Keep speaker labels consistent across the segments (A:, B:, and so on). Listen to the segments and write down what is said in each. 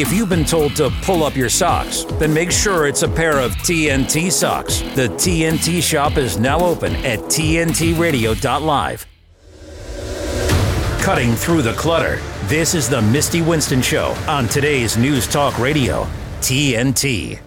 A: If you've been told to pull up your socks, then make sure it's a pair of TNT socks. The TNT shop is now open at TNTRadio.live. Cutting through the clutter, this is the Misty Winston Show on today's News Talk Radio, TNT.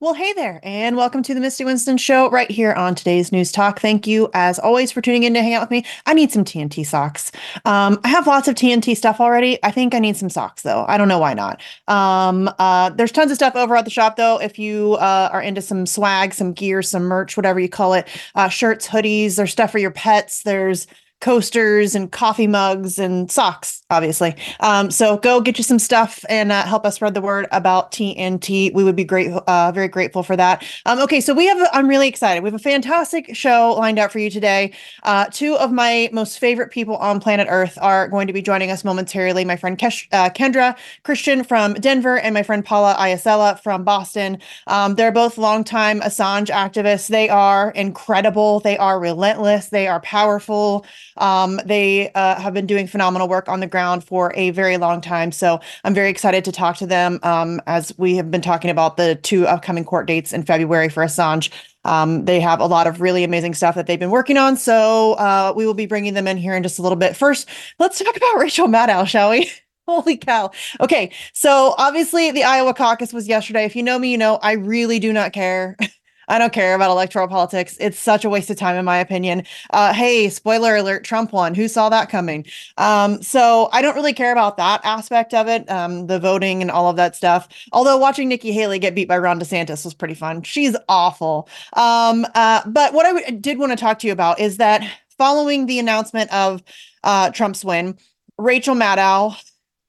B: Well, hey there, and welcome to the Misty Winston Show right here on today's News Talk. Thank you, as always, for tuning in to hang out with me. I need some TNT socks. Um, I have lots of TNT stuff already. I think I need some socks, though. I don't know why not. Um, uh, there's tons of stuff over at the shop, though. If you uh, are into some swag, some gear, some merch, whatever you call it, uh, shirts, hoodies, there's stuff for your pets. There's coasters and coffee mugs and socks, obviously. Um, so go get you some stuff and uh, help us spread the word about TNT. We would be great, uh, very grateful for that. Um, okay, so we have, I'm really excited. We have a fantastic show lined up for you today. Uh, two of my most favorite people on planet Earth are going to be joining us momentarily. My friend Kesh, uh, Kendra Christian from Denver and my friend Paula Iasella from Boston. Um, they're both longtime Assange activists. They are incredible. They are relentless. They are powerful. Um, they uh, have been doing phenomenal work on the ground for a very long time. So I'm very excited to talk to them um, as we have been talking about the two upcoming court dates in February for Assange. Um, they have a lot of really amazing stuff that they've been working on. So uh, we will be bringing them in here in just a little bit. First, let's talk about Rachel Maddow, shall we? Holy cow. Okay. So obviously the Iowa caucus was yesterday. If you know me, you know I really do not care I don't care about electoral politics. It's such a waste of time, in my opinion. Uh, hey, spoiler alert: Trump won. Who saw that coming? Um, so I don't really care about that aspect of it, um, the voting and all of that stuff. Although watching Nikki Haley get beat by Ron DeSantis was pretty fun. She's awful. Um, uh, but what I w- did want to talk to you about is that following the announcement of uh, Trump's win, Rachel Maddow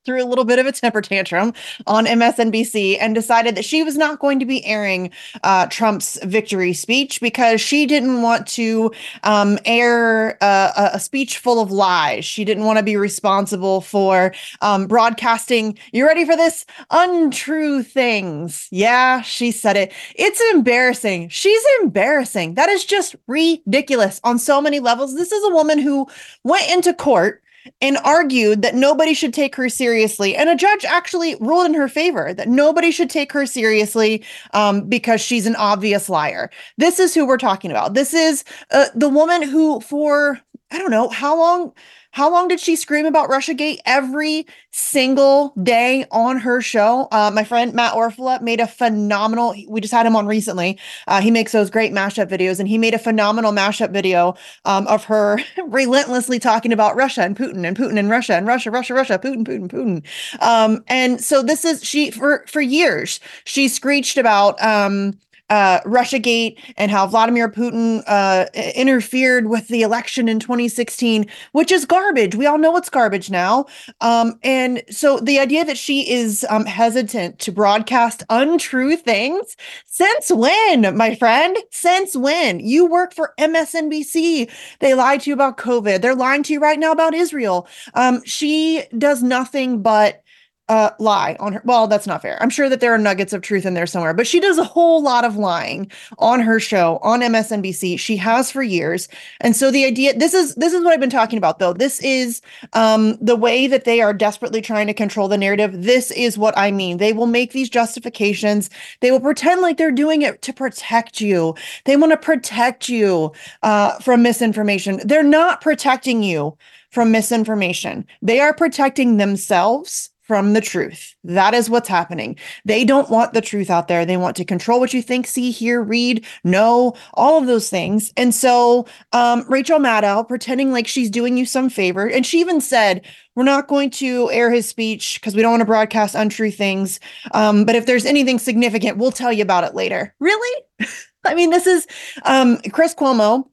B: threw a little bit of a temper tantrum on MSNBC and decided that she was not going to be airing uh, Trump's victory speech because she didn't want to um, air uh, a speech full of lies. She didn't want to be responsible for um, broadcasting, you ready for this? Untrue things. Yeah, she said it. It's embarrassing. She's embarrassing. That is just ridiculous on so many levels. This is a woman who went into court and argued that nobody should take her seriously. And a judge actually ruled in her favor that nobody should take her seriously um, because she's an obvious liar. This is who we're talking about. This is uh, the woman who, for I don't know how long how long did she scream about Russiagate every single day on her show? Uh, my friend Matt Orfalea made a phenomenal. We just had him on recently. Uh, he makes those great mashup videos, and he made a phenomenal mashup video um, of her relentlessly talking about Russia and Putin and Putin and Russia and Russia, Russia, Russia, Putin, Putin, Putin. Um, and so this is she for for years she screeched about. Um, uh, Russiagate and how Vladimir Putin uh, interfered with the election in 2016, which is garbage. We all know it's garbage now. Um, and so the idea that she is um, hesitant to broadcast untrue things, since when, my friend? Since when? You work for MSNBC. They lied to you about COVID. They're lying to you right now about Israel. Um, she does nothing but uh, lie on her. Well, that's not fair. I'm sure that there are nuggets of truth in there somewhere, but she does a whole lot of lying on her show on MSNBC. She has for years, and so the idea this is this is what I've been talking about though. This is um, the way that they are desperately trying to control the narrative. This is what I mean. They will make these justifications. They will pretend like they're doing it to protect you. They want to protect you uh, from misinformation. They're not protecting you from misinformation. They are protecting themselves from the truth. That is what's happening. They don't want the truth out there. They want to control what you think, see, hear, read, know, all of those things. And so um, Rachel Maddow pretending like she's doing you some favor. And she even said, we're not going to air his speech because we don't want to broadcast untrue things. Um, but if there's anything significant, we'll tell you about it later. Really? I mean, this is um, Chris Cuomo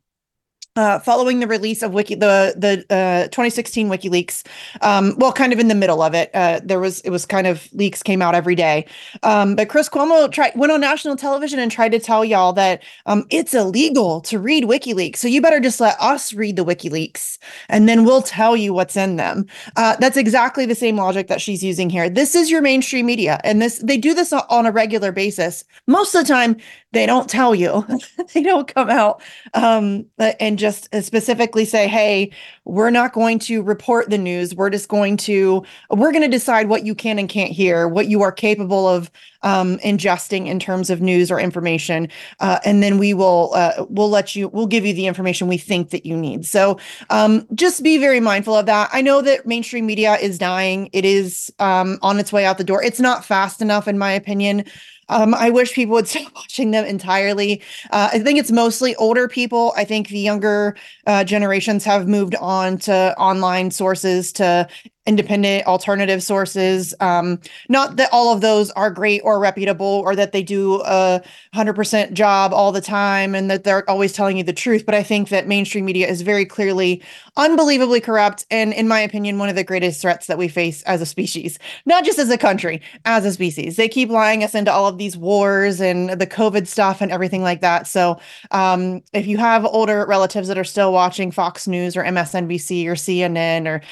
B: uh, following the release of Wiki, the the uh, 2016 WikiLeaks, um, well, kind of in the middle of it, uh, there was it was kind of leaks came out every day. Um, but Chris Cuomo tried went on national television and tried to tell y'all that um, it's illegal to read WikiLeaks, so you better just let us read the WikiLeaks, and then we'll tell you what's in them. Uh, that's exactly the same logic that she's using here. This is your mainstream media, and this they do this on a regular basis. Most of the time, they don't tell you, they don't come out um, and just uh, specifically say, hey, we're not going to report the news. We're just going to, we're going to decide what you can and can't hear, what you are capable of um, ingesting in terms of news or information. Uh, and then we will, uh, we'll let you, we'll give you the information we think that you need. So um, just be very mindful of that. I know that mainstream media is dying. It is um, on its way out the door. It's not fast enough, in my opinion. Um, I wish people would stop watching them entirely. Uh, I think it's mostly older people. I think the younger uh, generations have moved on to online sources to independent alternative sources. Um, not that all of those are great or reputable or that they do a 100% job all the time and that they're always telling you the truth. But I think that mainstream media is very clearly unbelievably corrupt. And in my opinion, one of the greatest threats that we face as a species, not just as a country, as a species. They keep lying us into all of these wars and the COVID stuff and everything like that. So um, if you have older relatives that are still watching Fox News or MSNBC or CNN or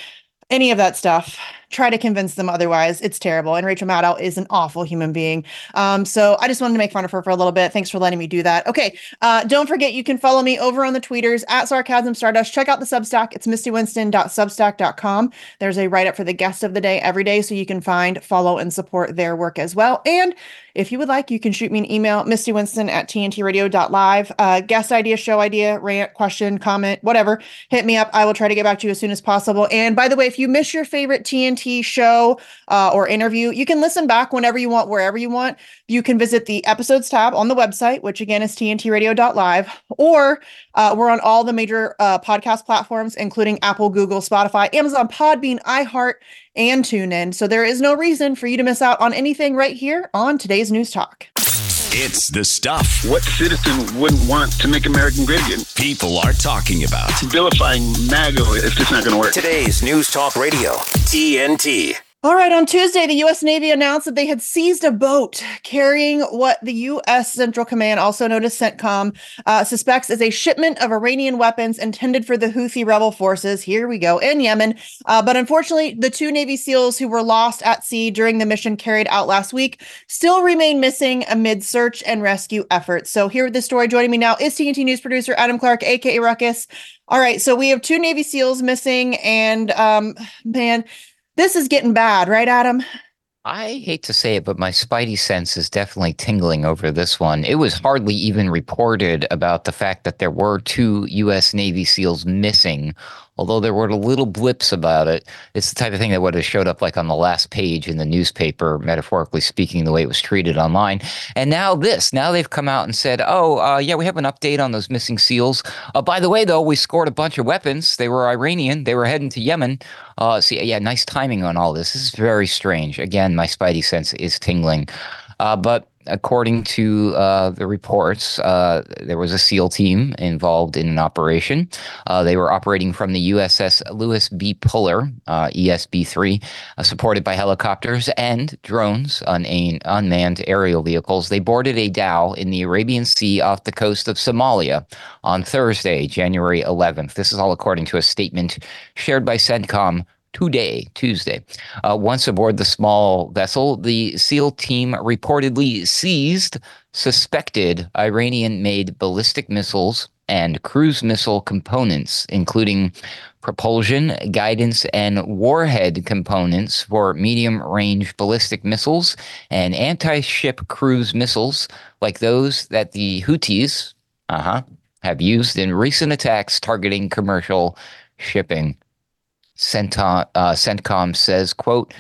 B: any of that stuff try to convince them otherwise. It's terrible. And Rachel Maddow is an awful human being. Um, so I just wanted to make fun of her for a little bit. Thanks for letting me do that. Okay. Uh, don't forget, you can follow me over on the tweeters at Sarcasm Stardust. Check out the Substack. It's mistywinston.substack.com. There's a write up for the guest of the day every day. So you can find, follow, and support their work as well. And if you would like, you can shoot me an email, Misty Winston at tntradio.live. Uh, guest idea, show idea, rant, question, comment, whatever. Hit me up. I will try to get back to you as soon as possible. And by the way, if you miss your favorite TNT show uh, or interview, you can listen back whenever you want, wherever you want. You can visit the episodes tab on the website, which again is tntradio.live, or uh, we're on all the major uh, podcast platforms, including Apple, Google, Spotify, Amazon, Podbean, iHeart, and TuneIn. So there is no reason for you to miss out on anything right here on today's News Talk.
C: It's the stuff.
D: What citizen wouldn't want to make American great again?
C: People are talking about.
D: Vilifying MAGA is just not going to work.
A: Today's News Talk Radio, TNT.
B: All right, on Tuesday, the U.S. Navy announced that they had seized a boat carrying what the U.S. Central Command, also known as CENTCOM, uh, suspects is a shipment of Iranian weapons intended for the Houthi rebel forces. Here we go in Yemen. Uh, but unfortunately, the two Navy SEALs who were lost at sea during the mission carried out last week still remain missing amid search and rescue efforts. So, here with the story, joining me now is TNT News producer Adam Clark, aka Ruckus. All right, so we have two Navy SEALs missing, and um, man this is getting bad, right, Adam?
E: I hate to say it, but my spidey sense is definitely tingling over this one. It was hardly even reported about the fact that there were two U.S. Navy SEALs missing although there were little blips about it. It's the type of thing that would have showed up like on the last page in the newspaper, metaphorically speaking, the way it was treated online. And now this, now they've come out and said, oh, uh, yeah, we have an update on those missing SEALs. Uh, by the way, though, we scored a bunch of weapons. They were Iranian. They were heading to Yemen. Uh, see, yeah, nice timing on all this. This is very strange. Again, my spidey sense is tingling. Uh, but according to uh, the reports, uh, there was a SEAL team involved in an operation. Uh, they were operating from the USS Lewis B. Puller, uh, ESB 3, uh, supported by helicopters and drones, un- unmanned aerial vehicles. They boarded a dhow in the Arabian Sea off the coast of Somalia on Thursday, January 11th. This is all according to a statement shared by CENTCOM today, Tuesday. Uh, once aboard the small vessel, the SEAL team reportedly seized suspected Iranian made ballistic missiles and cruise missile components, including propulsion, guidance, and warhead components for medium range ballistic missiles and anti ship cruise missiles like those that the Houthis uh-huh, have used in recent attacks targeting commercial shipping. CENTCOM, uh, CENTCOM says, quote,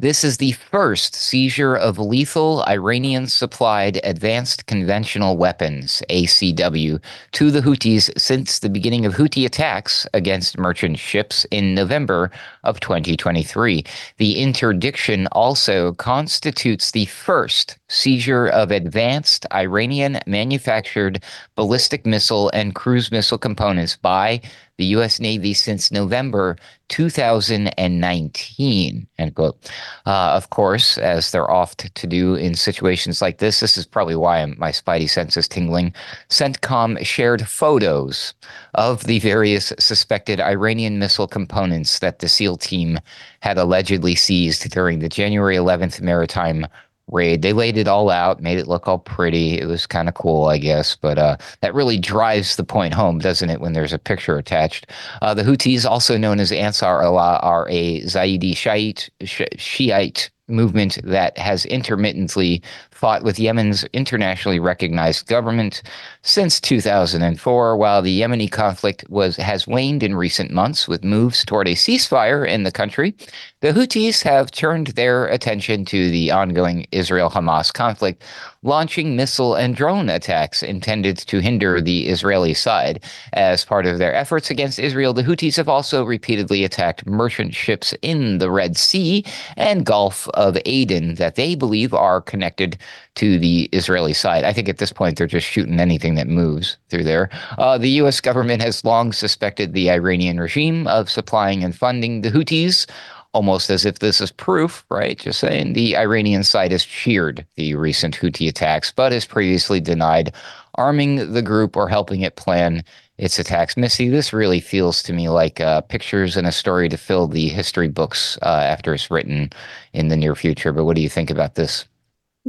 E: this is the first seizure of lethal Iranian supplied advanced conventional weapons, ACW, to the Houthis since the beginning of Houthi attacks against merchant ships in November of 2023. The interdiction also constitutes the first seizure of advanced Iranian manufactured ballistic missile and cruise missile components by the U.S. Navy since November 2019. End quote. Uh, of course, as they're oft to do in situations like this, this is probably why my spidey sense is tingling. CENTCOM shared photos of the various suspected Iranian missile components that the SEAL team had allegedly seized during the January 11th maritime raid. They laid it all out, made it look all pretty. It was kind of cool, I guess, but uh, that really drives the point home, doesn't it, when there's a picture attached? Uh, the Houthis, also known as Ansar Allah, are a Zaidi Shiite, Shiite movement that has intermittently fought with Yemen's internationally recognized government since 2004. While the Yemeni conflict was has waned in recent months with moves toward a ceasefire in the country, the Houthis have turned their attention to the ongoing Israel-Hamas conflict, launching missile and drone attacks intended to hinder the Israeli side. As part of their efforts against Israel, the Houthis have also repeatedly attacked merchant ships in the Red Sea and Gulf of Aden that they believe are connected to the Israeli side. I think at this point they're just shooting anything that moves through there. Uh, the U.S. government has long suspected the Iranian regime of supplying and funding the Houthis. Almost as if this is proof, right? Just saying the Iranian side has cheered the recent Houthi attacks, but has previously denied arming the group or helping it plan its attacks. Missy, this really feels to me like uh, pictures and a story to fill the history books uh, after it's written in the near future. But what do you think about this?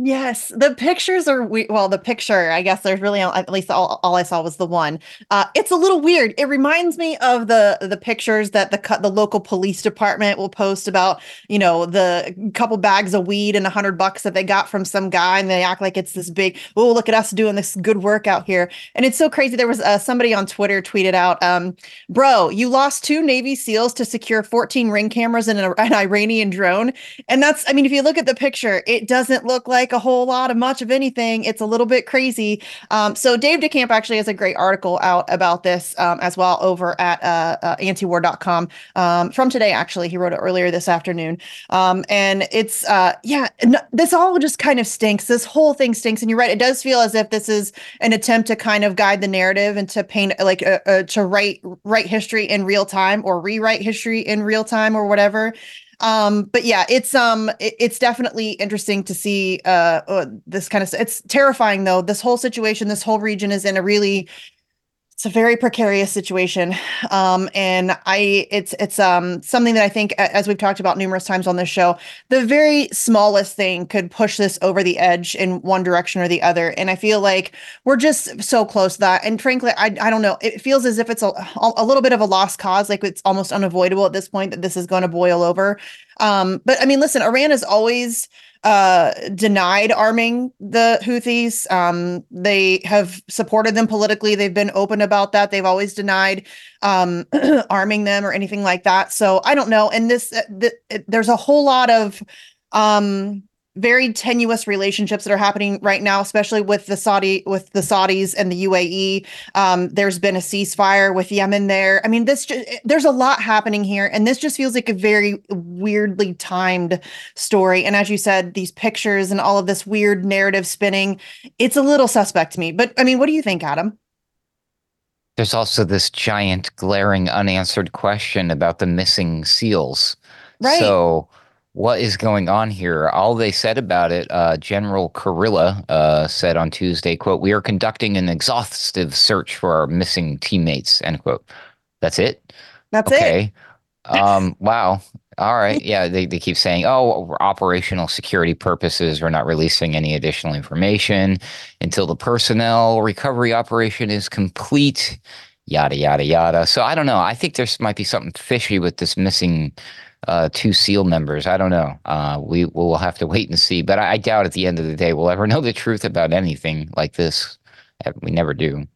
B: Yes, the pictures are we- well. The picture, I guess, there's really at least all, all I saw was the one. Uh, it's a little weird. It reminds me of the the pictures that the the local police department will post about, you know, the couple bags of weed and a hundred bucks that they got from some guy, and they act like it's this big. Oh, look at us doing this good work out here, and it's so crazy. There was uh, somebody on Twitter tweeted out, um, "Bro, you lost two Navy SEALs to secure 14 ring cameras and an, an Iranian drone," and that's. I mean, if you look at the picture, it doesn't look like like a whole lot of much of anything. It's a little bit crazy. Um, so Dave DeCamp actually has a great article out about this um, as well over at uh, uh, antiwar.com um, from today. Actually, he wrote it earlier this afternoon. Um, and it's uh, yeah, this all just kind of stinks. This whole thing stinks. And you're right. It does feel as if this is an attempt to kind of guide the narrative and to paint like uh, uh, to write write history in real time or rewrite history in real time or whatever. Um, but yeah, it's um, it, it's definitely interesting to see uh, uh this kind of. It's terrifying though. This whole situation, this whole region is in a really it's a very precarious situation. Um, and i it's it's um, something that i think as we've talked about numerous times on this show the very smallest thing could push this over the edge in one direction or the other. And i feel like we're just so close to that. And frankly i, I don't know. It feels as if it's a, a little bit of a lost cause like it's almost unavoidable at this point that this is going to boil over. Um, but i mean listen iran is always uh, denied arming the Houthis. Um, they have supported them politically. They've been open about that. They've always denied um, arming them or anything like that. So I don't know. And this, uh, th- there's a whole lot of um, very tenuous relationships that are happening right now, especially with the Saudi with the Saudis and the UAE. Um, there's been a ceasefire with Yemen there. I mean, this just, there's a lot happening here, and this just feels like a very weirdly timed story. And as you said, these pictures and all of this weird narrative spinning, it's a little suspect to me. But I mean, what do you think, Adam?
E: There's also this giant, glaring, unanswered question about the missing seals.
B: Right.
E: So what is going on here. All they said about it, uh, General Kurilla uh, said on Tuesday, quote, we are conducting an exhaustive search for our missing teammates, end quote. That's it?
B: That's
E: okay. it. um, wow. All right. Yeah, they, they keep saying, oh, operational security purposes, we're not releasing any additional information until the personnel recovery operation is complete, yada, yada, yada. So I don't know. I think there might be something fishy with this missing uh, two SEAL members. I don't know. Uh, we will have to wait and see. But I, I, doubt at the end of the day we'll ever know the truth about anything like this. We never do.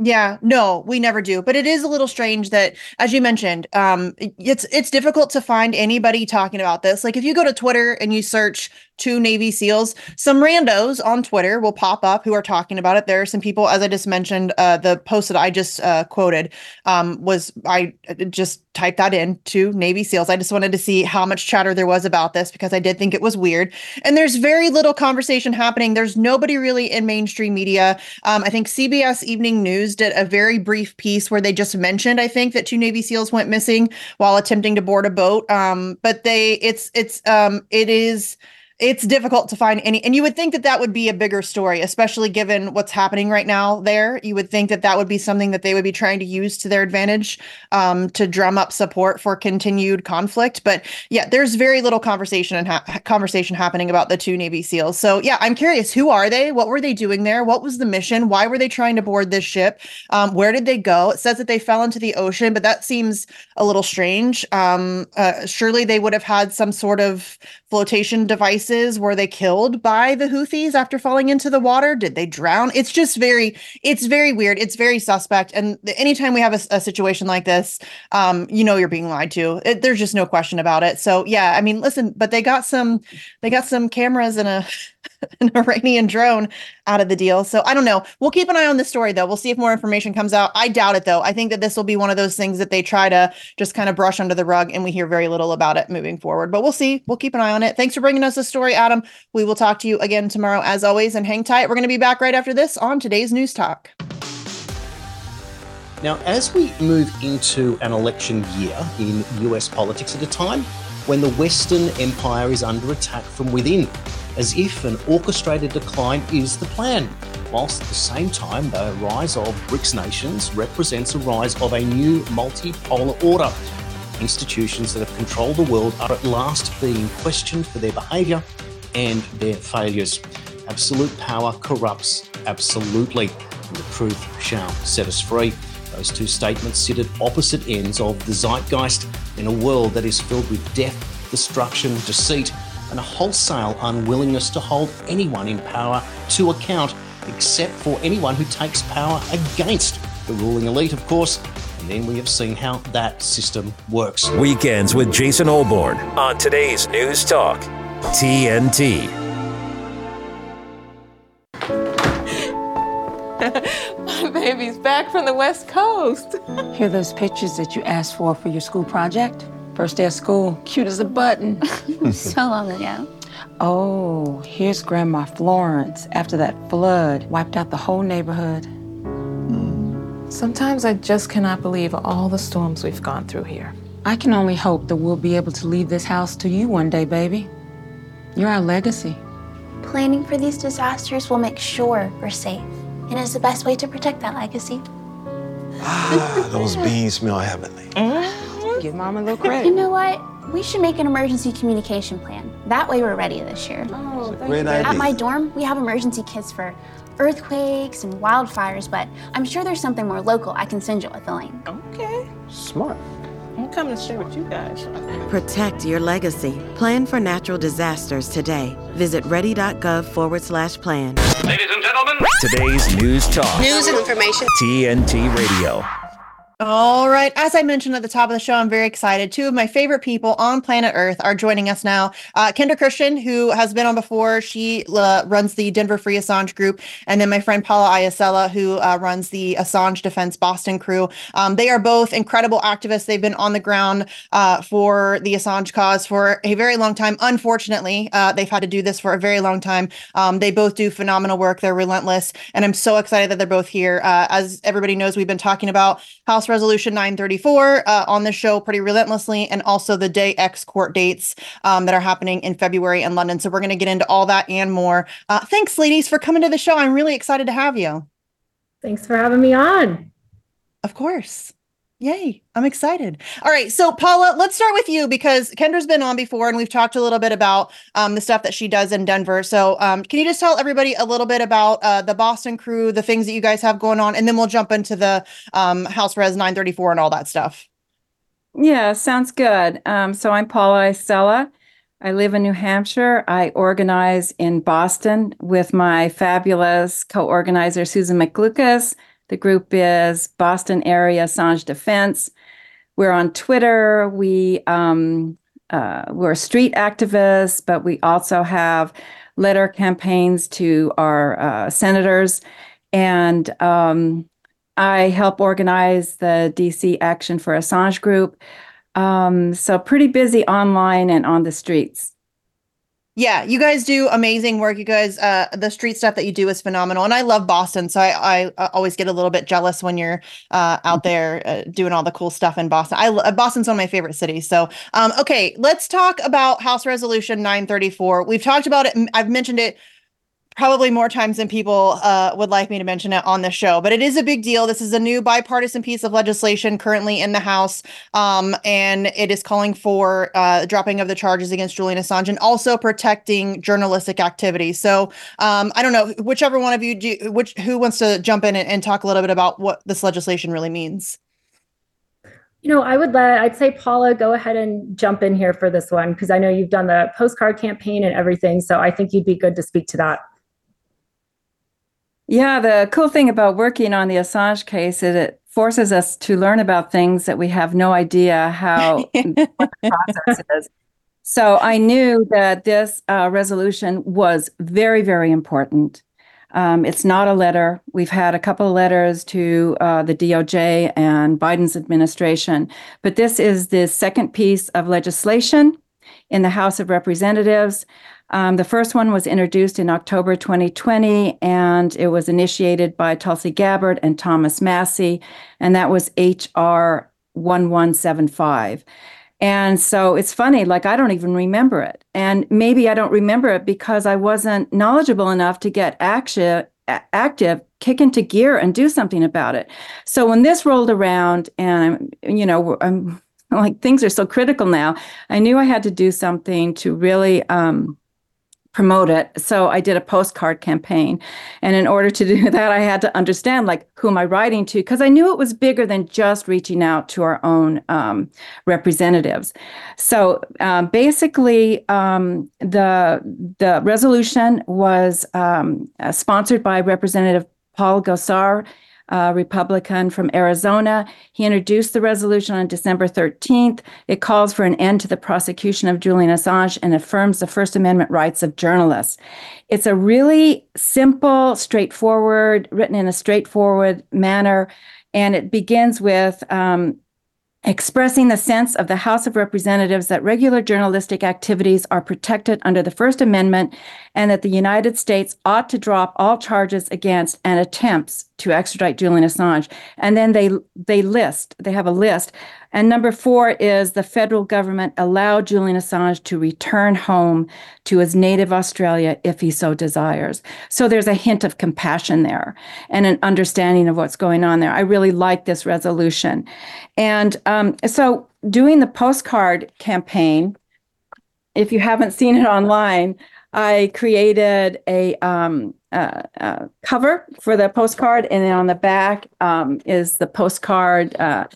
B: Yeah, no, we never do. But it is a little strange that, as you mentioned, um, it's it's difficult to find anybody talking about this. Like if you go to Twitter and you search two Navy SEALs. Some randos on Twitter will pop up who are talking about it. There are some people, as I just mentioned, uh, the post that I just uh, quoted um, was I uh, just typed that in to Navy SEALs. I just wanted to see how much chatter there was about this because I did think it was weird. And there's very little conversation happening. There's nobody really in mainstream media. Um, I think CBS Evening News did a very brief piece where they just mentioned, I think, that two Navy SEAls went missing while attempting to board a boat. Um, but they, it's, it's, um, it is it's difficult to find any and you would think that that would be a bigger story especially given what's happening right now there. You would think that that would be something that they would be trying to use to their advantage um, to drum up support for continued conflict. But yeah there's very little conversation and ha- conversation happening about the two navy seals. So yeah i'm curious who are they? What were they doing there? What was the mission? Why were they trying to board this ship? Um, where did they go? It says that they fell into the ocean but that seems a little strange. Um, uh, surely they would have had some sort of flotation devices were they killed by the houthis after falling into the water? Did they drown? It's just very it's very weird. It's very suspect. And anytime we have a, a situation like this um you know you're being lied to. It, there's just no question about it. So yeah i mean listen but they got some they got some cameras and a an Iranian drone out of the deal. So I don't know. We'll keep an eye on the story though. We'll see if more information comes out. I doubt it though. I think that this will be one of those things that they try to just kind of brush under the rug and we hear very little about it moving forward. But we'll see. We'll keep an eye on it. Thanks for bringing us the story, Adam. We will talk to you again tomorrow as always and hang tight. We're going to be back right after this on today's News Talk.
F: Now, as we move into an election year in US politics at a time when the Western Empire is under attack from within, as if an orchestrated decline is the plan, whilst at the same time the rise of BRICS nations represents a rise of a new multipolar order. Institutions that have controlled the world are at last being questioned for their behaviour and their failures. Absolute power corrupts absolutely, and the truth shall set us free. Those two statements sit at opposite ends of the zeitgeist in a world that is filled with death, destruction, deceit, and a wholesale unwillingness to hold anyone in power to account, except for anyone who takes power against the ruling elite, of course. And then we have seen how that system works.
A: Weekends with Jason Olbourne on today's News Talk, TNT.
G: My baby's back from the West Coast.
H: Hear those pictures that you asked for for your school project? First day of school, cute as a button.
I: so long ago.
H: Oh, here's Grandma Florence after that flood wiped out the whole neighborhood.
G: Sometimes I just cannot believe all the storms we've gone through here.
H: I can only hope that we'll be able to leave this house to you one day, baby. You're our legacy.
I: Planning for these disasters will make sure we're safe, and is the best way to protect that legacy.
J: Ah, those beans smell heavenly.
H: Mm-hmm. Give Mom a little credit.
I: You know what? We should make an emergency communication plan. That way we're ready this year.
H: Oh,
J: Great idea.
I: At my dorm, we have emergency kits for earthquakes and wildfires, but I'm sure there's something more local I can send you with the link.
G: Okay.
J: Smart.
G: I'm coming to share with you guys.
K: Protect your legacy. Plan for natural disasters today. Visit ready.gov forward slash plan.
C: Ladies and gentlemen,
A: Today's News Talk,
L: News and information.
A: TNT Radio.
B: All right. As I mentioned at the top of the show, I'm very excited. Two of my favorite people on planet Earth are joining us now. Uh, Kendra Christian, who has been on before, she uh, runs the Denver Free Assange group. And then my friend Paula Iasella, who uh, runs the Assange Defense Boston crew. Um, they are both incredible activists. They've been on the ground uh, for the Assange cause for a very long time. Unfortunately, uh, they've had to do this for a very long time. Um, they both do phenomenal work. They're relentless. And I'm so excited that they're both here. Uh, as everybody knows, we've been talking about House Resolution 934 uh, on the show pretty relentlessly, and also the Day X court dates um, that are happening in February in London. So we're going to get into all that and more. Uh, thanks, ladies, for coming to the show. I'm really excited to have you.
M: Thanks for having me on.
B: Of course. Yay. I'm excited. All right. So, Paula, let's start with you because Kendra's been on before and we've talked a little bit about um, the stuff that she does in Denver. So, um, can you just tell everybody a little bit about uh, the Boston crew, the things that you guys have going on, and then we'll jump into the um, House Res 934 and all that stuff?
N: Yeah, sounds good. Um, so, I'm Paula Iasella. I live in New Hampshire. I organize in Boston with my fabulous co organizer, Susan McLucas. The group is Boston Area Assange Defense. We're on Twitter. We um, uh, we're street activists, but we also have letter campaigns to our uh, senators, and um, I help organize the DC Action for Assange group. Um, so pretty busy online and on the streets.
B: Yeah, you guys do amazing work. You guys, uh, the street stuff that you do is phenomenal, and I love Boston. So I, I uh, always get a little bit jealous when you're uh, out there uh, doing all the cool stuff in Boston. I uh, Boston's one of my favorite cities. So, um, okay, let's talk about House Resolution 934. We've talked about it. I've mentioned it probably more times than people uh, would like me to mention it on the show, but it is a big deal. This is a new bipartisan piece of legislation currently in the House, um, and it is calling for uh, dropping of the charges against Julian Assange and also protecting journalistic activity. So um, I don't know whichever one of you do, which who wants to jump in and, and talk a little bit about what this legislation really means.
M: You know, I would let, I'd say, Paula, go ahead and jump in here for this one because I know you've done the postcard campaign and everything. So I think you'd be good to speak to that.
N: Yeah, the cool thing about working on the Assange case is it forces us to learn about things that we have no idea how what the process is. So I knew that this uh, resolution was very, very important. Um, it's not a letter. We've had a couple of letters to uh, the DOJ and Biden's administration, but this is the second piece of legislation in the House of Representatives. Um, the first one was introduced in October 2020, and it was initiated by Tulsi Gabbard and Thomas Massie, and that was HR 1175. And so it's funny, like I don't even remember it. And maybe I don't remember it because I wasn't knowledgeable enough to get action, active, kick into gear and do something about it. So when this rolled around and, you know, I'm like things are so critical now, I knew I had to do something to really um, promote it. So I did a postcard campaign. And in order to do that, I had to understand like who am I writing to? Because I knew it was bigger than just reaching out to our own um, representatives. So um, basically, um, the the resolution was um, sponsored by Representative Paul Gosar uh, Republican from Arizona. He introduced the resolution on December 13th. It calls for an end to the prosecution of Julian Assange and affirms the First Amendment rights of journalists. It's a really simple, straightforward, written in a straightforward manner. And it begins with um, expressing the sense of the House of Representatives that regular journalistic activities are protected under the First Amendment and that the United States ought to drop all charges against and attempts to extradite Julian Assange. And then they they list, they have a list. And number four is the federal government allow Julian Assange to return home to his native Australia if he so desires. So there's a hint of compassion there and an understanding of what's going on there. I really like this resolution. And um, so doing the postcard campaign, if you haven't seen it online, I created a um, uh, uh, cover for the postcard, and then on the back um, is the postcard. Uh,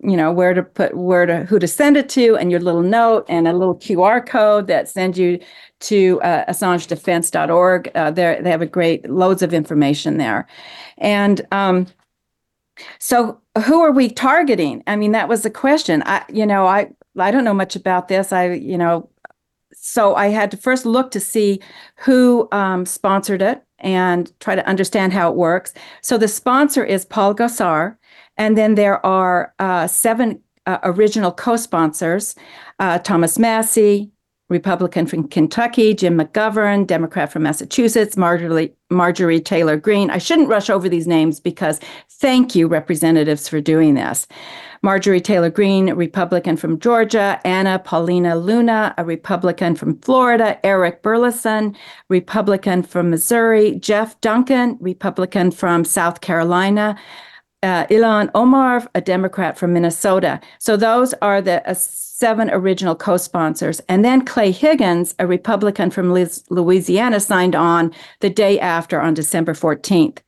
N: you know where to put where to who to send it to, and your little note, and a little QR code that sends you to uh, AssangeDefense.org. Uh, there they have a great loads of information there, and um, so who are we targeting? I mean, that was the question. I you know I I don't know much about this. I you know so I had to first look to see who um, sponsored it and try to understand how it works. So the sponsor is Paul Gosar, and then there are uh, seven uh, original co-sponsors: uh, Thomas Massie, Republican from Kentucky, Jim McGovern, Democrat from Massachusetts, Marjorie, Marjorie Taylor Greene. I shouldn't rush over these names because thank you, representatives, for doing this. Marjorie Taylor Greene, Republican from Georgia, Anna Paulina Luna, a Republican from Florida, Eric Burlison, Republican from Missouri, Jeff Duncan, Republican from South Carolina, uh, Ilhan Omar, a Democrat from Minnesota. So those are the uh, seven original co sponsors. And then Clay Higgins, a Republican from Louisiana, signed on the day after on December 14th.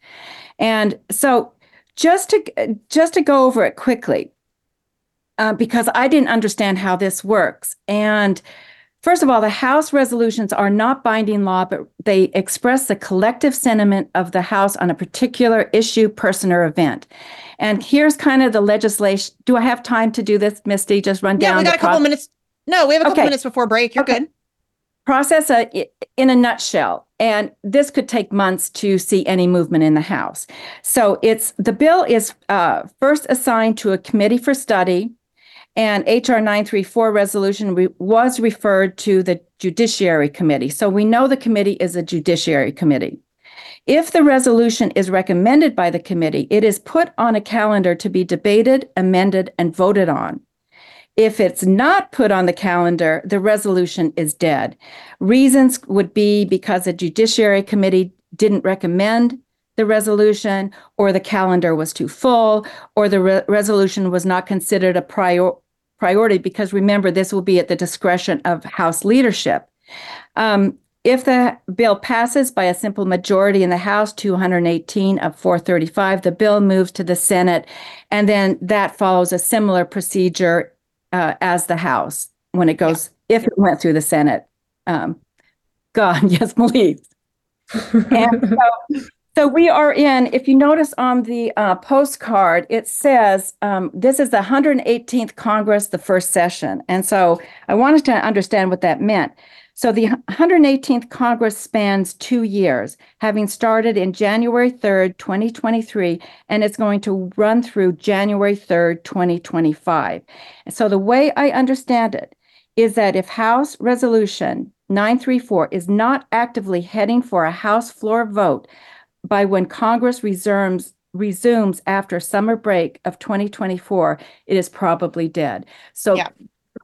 N: And so just to just to go over it quickly uh, because I didn't understand how this works. And first of all, the House resolutions are not binding law, but they express the collective sentiment of the House on a particular issue, person, or event. And here's kind of the legislation. Do I have time to do this, Misty? Just run
B: yeah,
N: down.
B: Yeah, we got a couple
N: pro-
B: minutes. No, we have a couple
N: okay.
B: minutes before break. You're okay. good.
N: Process a, in a nutshell. And this could take months to see any movement in the House. So it's the bill is uh, first assigned to a committee for study and HR 934 resolution re- was referred to the Judiciary Committee. So we know the committee is a Judiciary Committee. If the resolution is recommended by the committee, it is put on a calendar to be debated, amended, and voted on. If it's not put on the calendar, the resolution is dead. Reasons would be because the Judiciary Committee didn't recommend the resolution, or the calendar was too full, or the re- resolution was not considered a prior- priority, because remember, this will be at the discretion of House leadership. Um, if the bill passes by a simple majority in the House, 218 of 435, the bill moves to the Senate, and then that follows a similar procedure uh, as the House when it goes, if it went through the Senate. Um, God, yes, please. and so, so we are in, if you notice on the uh, postcard, it says um, this is the 118th Congress, the first session. And so I wanted to understand what that meant. So the 118th Congress spans two years, having started in January 3rd, 2023, and it's going to run through January 3rd, 2025. So the way I understand it is that if House Resolution 934 is not actively heading for a House floor vote by when Congress resumes resumes after summer break of 2024, it is probably dead. So yeah.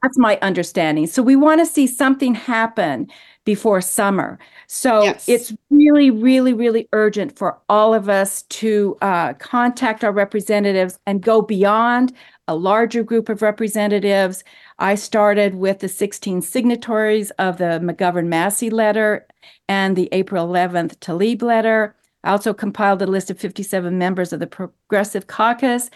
N: That's my understanding. So we want to see something happen before summer. So yes. it's really, really, really urgent for all of us to uh, contact our representatives and go beyond a larger group of representatives. I started with the 16 signatories of the McGovern Massie letter and the April 11th Tlaib letter. I also compiled a list of 57 members of the Progressive Caucus.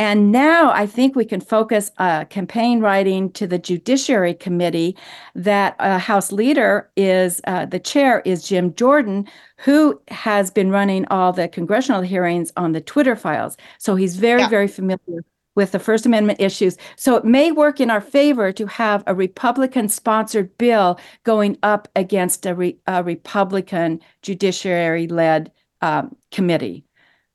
N: And now I think we can focus uh, campaign writing to the Judiciary Committee that uh, House leader is uh, the chair is Jim Jordan, who has been running all the congressional hearings on the Twitter files. So he's very, yeah. very familiar with the First Amendment issues. So it may work in our favor to have a Republican sponsored bill going up against a, re- a Republican judiciary led um, committee.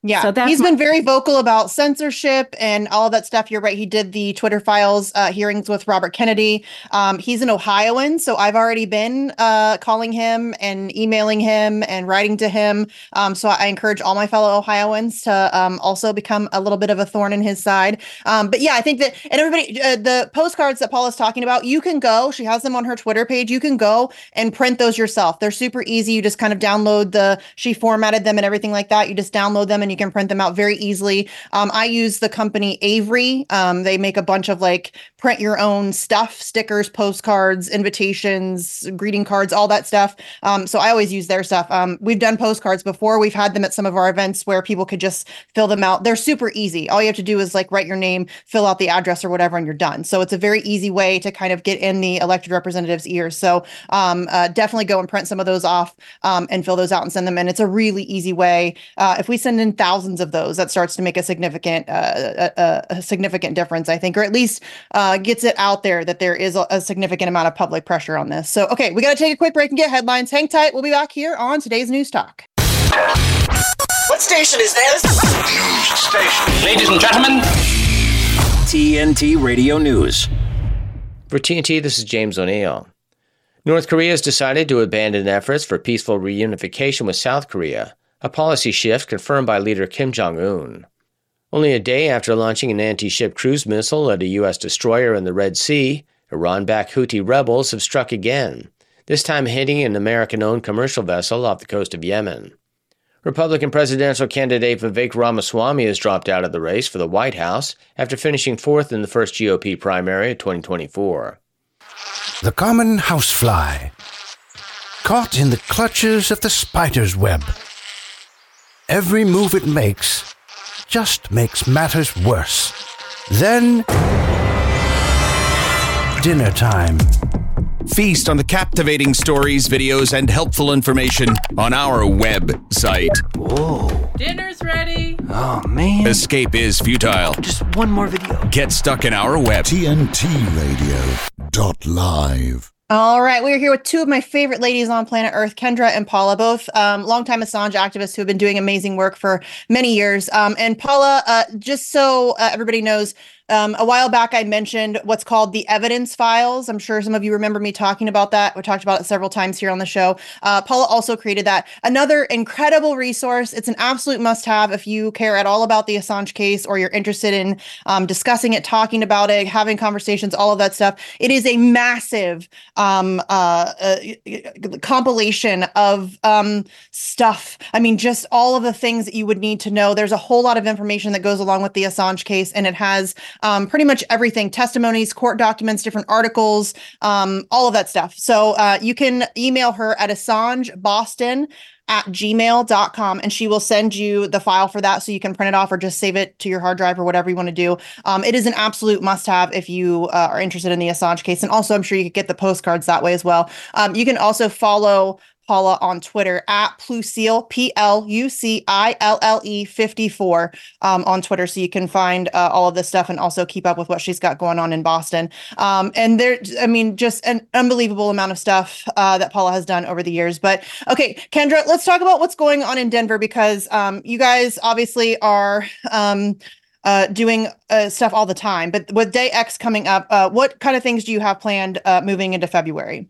B: Yeah, so that's he's my- been very vocal about censorship and all that stuff. You're right. He did the Twitter files uh, hearings with Robert Kennedy. Um, he's an Ohioan, so I've already been uh, calling him and emailing him and writing to him. Um, so I encourage all my fellow Ohioans to um, also become a little bit of a thorn in his side. Um, but yeah, I think that and everybody, uh, the postcards that Paula's talking about, you can go. She has them on her Twitter page. You can go and print those yourself. They're super easy. You just kind of download the. She formatted them and everything like that. You just download them and you you can print them out very easily. Um, I use the company Avery. Um, they make a bunch of like print your own stuff, stickers, postcards, invitations, greeting cards, all that stuff. Um, so I always use their stuff. Um, we've done postcards before. We've had them at some of our events where people could just fill them out. They're super easy. All you have to do is like write your name, fill out the address or whatever, and you're done. So it's a very easy way to kind of get in the elected representative's ears. So um, uh, definitely go and print some of those off um, and fill those out and send them in. It's a really easy way. Uh, if we send in thousands of those, that starts to make a significant uh, a, a, significant difference, I think, or at least uh, gets it out there that there is a, a, significant amount of public pressure on this. So, okay, we got to take a quick break and get headlines. Hang tight. We'll be back here on today's News Talk.
L: What station is this?
C: News station. Ladies and gentlemen,
A: TNT Radio News.
O: For TNT, this is James O'Neill. North Korea has decided to abandon efforts for peaceful reunification with South Korea a policy shift confirmed by leader Kim Jong un. Only a day after launching an anti ship cruise missile at a U.S. destroyer in the Red Sea, Iran backed Houthi rebels have struck again, this time hitting an American owned commercial vessel off the coast of Yemen. Republican presidential candidate Vivek Ramaswamy has dropped out of the race for the White House after finishing fourth in the first GOP primary of 2024.
P: The common housefly, caught in the clutches of the spider's web. Every move it makes just makes matters worse. Then, dinner time.
C: Feast on the captivating stories, videos, and helpful information on our website.
P: Whoa.
G: Dinner's ready.
P: Oh, man.
C: Escape is futile.
P: Just one more video.
C: Get stuck in our web.
Q: TNT Radio. Dot live.
B: All right, we are here with two of my favorite ladies on planet Earth, Kendra and Paula, both um, longtime Assange activists who have been doing amazing work for many years. Um, and Paula, uh, just so uh, everybody knows, um, a while back, I mentioned what's called the evidence files. I'm sure some of you remember me talking about that. We talked about it several times here on the show. Uh, Paula also created that. Another incredible resource. It's an absolute must have if you care at all about the Assange case or you're interested in um, discussing it, talking about it, having conversations, all of that stuff. It is a massive um, uh, uh, compilation of um, stuff. I mean, just all of the things that you would need to know. There's a whole lot of information that goes along with the Assange case, and it has um, pretty much everything testimonies, court documents, different articles, um, all of that stuff. So uh, you can email her at Assange Boston at gmail.com and she will send you the file for that so you can print it off or just save it to your hard drive or whatever you want to do. Um, it is an absolute must have if you uh, are interested in the Assange case. And also, I'm sure you could get the postcards that way as well. Um, you can also follow Paula on Twitter at Plucille, P L U C I L L E 54 um, on Twitter. So you can find uh, all of this stuff and also keep up with what she's got going on in Boston. Um, and there, I mean, just an unbelievable amount of stuff uh, that Paula has done over the years. But okay, Kendra, let's talk about what's going on in Denver because um, you guys obviously are. Um, uh, doing uh, stuff all the time, but with Day X coming up, uh, what kind of things do you have planned uh, moving into February?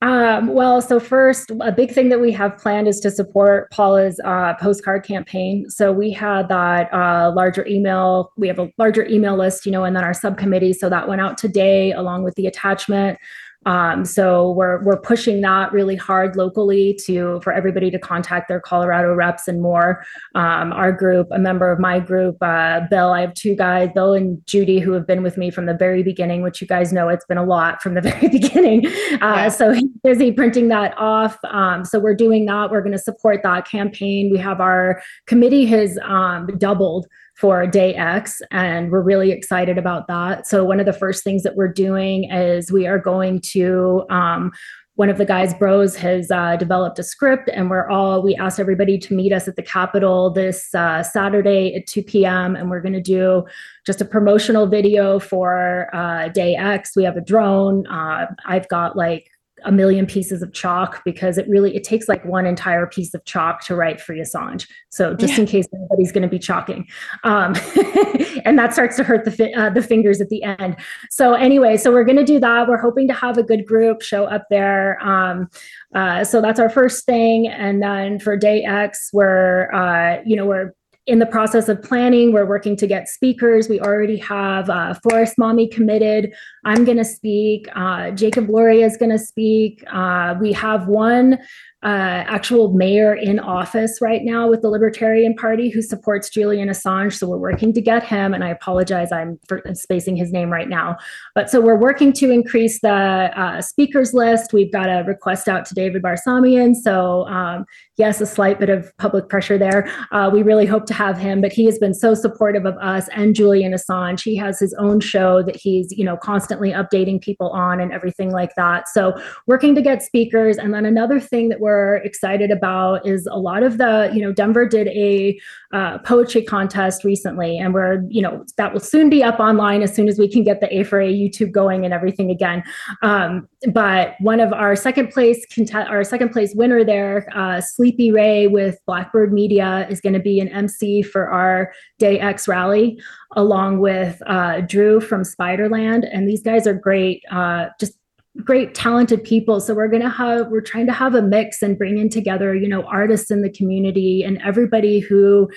M: Um, well, so first, a big thing that we have planned is to support Paula's uh, postcard campaign. So we had that uh, larger email. We have a larger email list, you know, and then our subcommittee. So that went out today along with the attachment. Um, so we're we're pushing that really hard locally to for everybody to contact their Colorado reps and more. Um, our group, a member of my group, uh, Bill. I have two guys, Bill and Judy, who have been with me from the very beginning. Which you guys know, it's been a lot from the very beginning. Uh, yeah. So he's busy printing that off. Um, so we're doing that. We're going to support that campaign. We have our committee has um, doubled for day X, and we're really excited about that. So, one of the first things that we're doing is we are going to um, one of the guys bros has uh, developed a script and we're all we asked everybody to meet us at the capitol this uh, saturday at 2 p.m and we're going to do just a promotional video for uh, day x we have a drone uh, i've got like a million pieces of chalk because it really it takes like one entire piece of chalk to write free Assange. So just yeah. in case anybody's going to be chalking, um, and that starts to hurt the fi- uh, the fingers at the end. So anyway, so we're going to do that. We're hoping to have a good group show up there. Um, uh, so that's our first thing, and then for day X, we're uh, you know we're in the process of planning. We're working to get speakers. We already have uh, Forest Mommy committed. I'm going to speak. Uh, Jacob Loria is going to speak. Uh, we have one uh, actual mayor in office right now with the Libertarian Party who supports Julian Assange. So we're working to get him. And I apologize, I'm spacing his name right now. But so we're working to increase the uh, speakers list. We've got a request out to David Barsamian. So um, yes, a slight bit of public pressure there. Uh, we really hope to have him, but he has been so supportive of us and Julian Assange. He has his own show that he's, you know, constantly updating people on and everything like that. So working to get speakers. And then another thing that we're we're excited about is a lot of the, you know, Denver did a uh, poetry contest recently, and we're, you know, that will soon be up online as soon as we can get the A4A YouTube going and everything again. Um, but one of our second place, our second place winner there, uh, Sleepy Ray with Blackbird Media, is going to be an MC for our Day X rally, along with uh, Drew from Spiderland. And these guys are great, uh, just great talented people. So we're going to have we're trying to have a mix and bring in together you know artists in the community and everybody who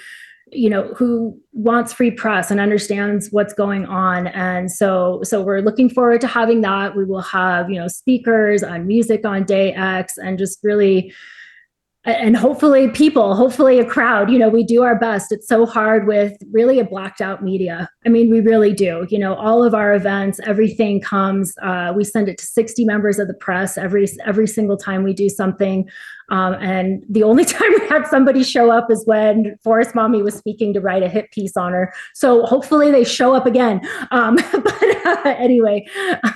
M: you know who wants free press and understands what's going on. And so so we're looking forward to having that. We will have you know speakers on music on day x and just really and hopefully people hopefully a crowd you know we do our best. It's so hard with really a blacked out media. I mean we really do. You know all of our events everything comes uh, we send it to 60 members of the press every every single time we do something um, and the only time we had somebody show up is when Forest Mommy was speaking to write a hit piece on her. So hopefully they show up again. Um, but uh, anyway,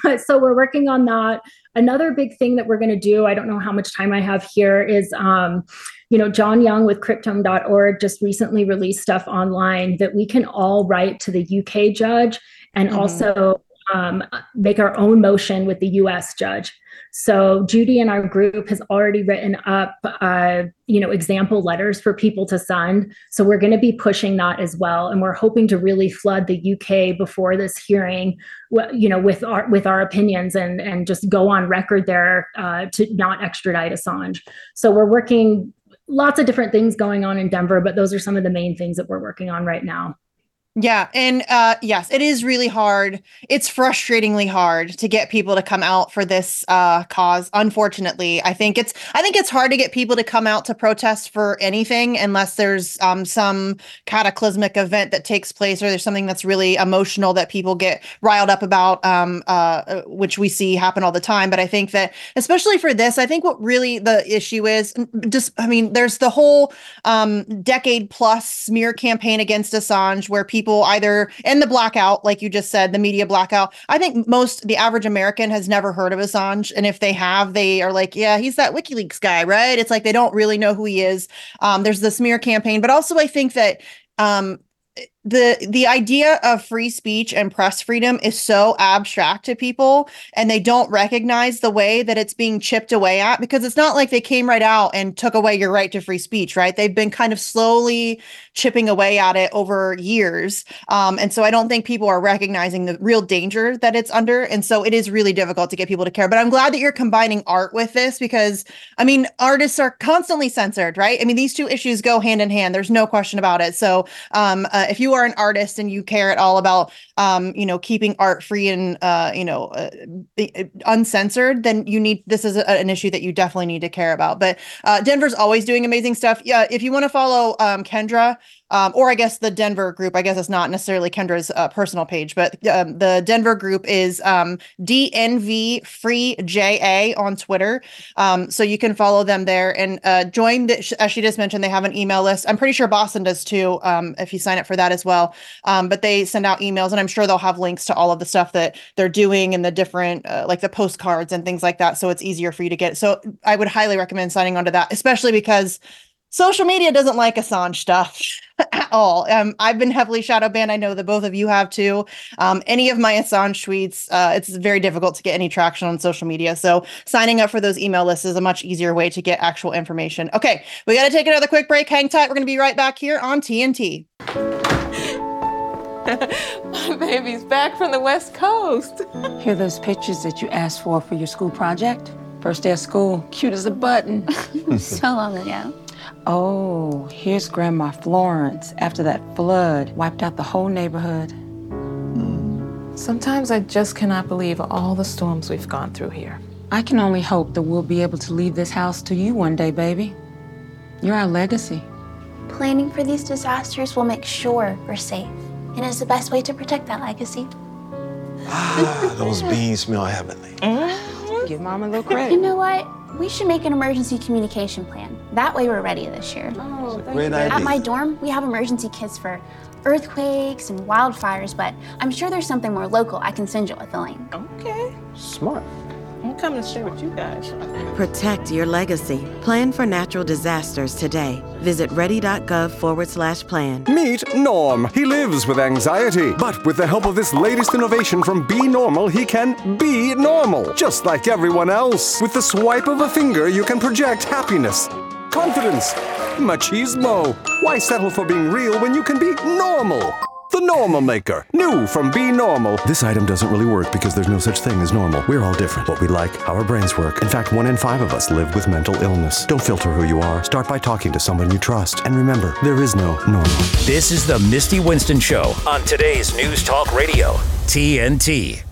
M: uh, so we're working on that. Another big thing that we're going to do, I don't know how much time I have here, is um, you know, John Young with cryptome.org just recently released stuff online that we can all write to the UK judge and mm-hmm. also um, make our own motion with the U.S. judge. So Judy and our group has already written up, uh, you know, example letters for people to send. So we're going to be pushing that as well, and we're hoping to really flood the UK before this hearing, you know, with our with our opinions and and just go on record there uh, to not extradite Assange. So we're working lots of different things going on in Denver, but those are some of the main things that we're working on right now.
B: Yeah, and uh yes, it is really hard. It's frustratingly hard to get people to come out for this uh cause. Unfortunately, I think it's I think it's hard to get people to come out to protest for anything unless there's um some cataclysmic event that takes place or there's something that's really emotional that people get riled up about um uh, uh which we see happen all the time, but I think that especially for this, I think what really the issue is just I mean, there's the whole um decade plus smear campaign against Assange where people people either in the blackout, like you just said, the media blackout. I think most the average American has never heard of Assange, and if they have, they are like, "Yeah, he's that WikiLeaks guy, right?" It's like they don't really know who he is. Um, there's the smear campaign, but also I think that um, the the idea of free speech and press freedom is so abstract to people and they don't recognize the way that it's being chipped away at because it's not like they came right out and took away your right to free speech right? They've been kind of slowly chipping away at it over years. Um, and so i don't think people are recognizing the real danger that it's under. And so it is really difficult to get people to care. But i'm glad that you're combining art with this because i mean artists are constantly censored right? I mean these two issues go hand in hand. There's no question about it. So um, uh, if you are an artist and you care at all about um, you know keeping art free and uh, you know uh, uh uncensored then you need this is a, an issue that you definitely need to care about. But uh, denver's always doing amazing stuff. Yeah if you want to follow um, kendra um, or I guess the Denver group. I guess it's not necessarily Kendra's uh, personal page, but um, the Denver group is um, DNV Free JA on Twitter. Um, so you can follow them there and uh, join. The, as she just mentioned, they have an email list. I'm pretty sure Boston does too. Um, if you sign up for that as well, um, but they send out emails, and I'm sure they'll have links to all of the stuff that they're doing and the different, uh, like the postcards and things like that. So it's easier for you to get. So I would highly recommend signing on to that, especially because social media doesn't like Assange stuff at all. Um, I've been heavily shadow banned. I know that both of you have too. Um, any of my Assange tweets, uh, it's very difficult to get any traction on social media. So signing up for those email lists is a much easier way to get actual information. Okay, we got to take another quick break. Hang tight. We're going to be right back here on TNT.
G: my baby's back from the West Coast.
H: Here those pictures that you asked for for your school project? First day of school, cute as a button.
I: so long ago.
H: Oh, here's Grandma Florence after that flood wiped out the whole neighborhood.
G: Sometimes I just cannot believe all the storms we've gone through here.
H: I can only hope that we'll be able to leave this house to you one day, baby. You're our legacy.
I: Planning for these disasters will make sure we're safe, and is the best way to protect that legacy.
J: Ah, those beans smell heavenly.
H: Mm-hmm. Give Mom a little credit.
I: You know what? We should make an emergency communication plan. That way we're ready this year.
H: Oh,
J: Great idea.
I: At my dorm, we have emergency kits for earthquakes and wildfires, but I'm sure there's something more local I can send you with the link.
G: Okay.
J: Smart.
G: I'm coming to share with you guys.
K: Protect your legacy. Plan for natural disasters today. Visit ready.gov forward slash plan.
R: Meet Norm. He lives with anxiety, but with the help of this latest innovation from Be Normal, he can be normal, just like everyone else. With the swipe of a finger, you can project happiness, confidence, machismo. Why settle for being real when you can be normal? The Normal Maker. New from Be Normal. This item doesn't really work because there's no such thing as normal. We're all different. What we like, how our brains work. In fact, one in five of us live with mental illness. Don't filter who you are. Start by talking to someone you trust. And remember, there is no normal.
A: This is the Misty Winston Show on today's News Talk Radio, TNT.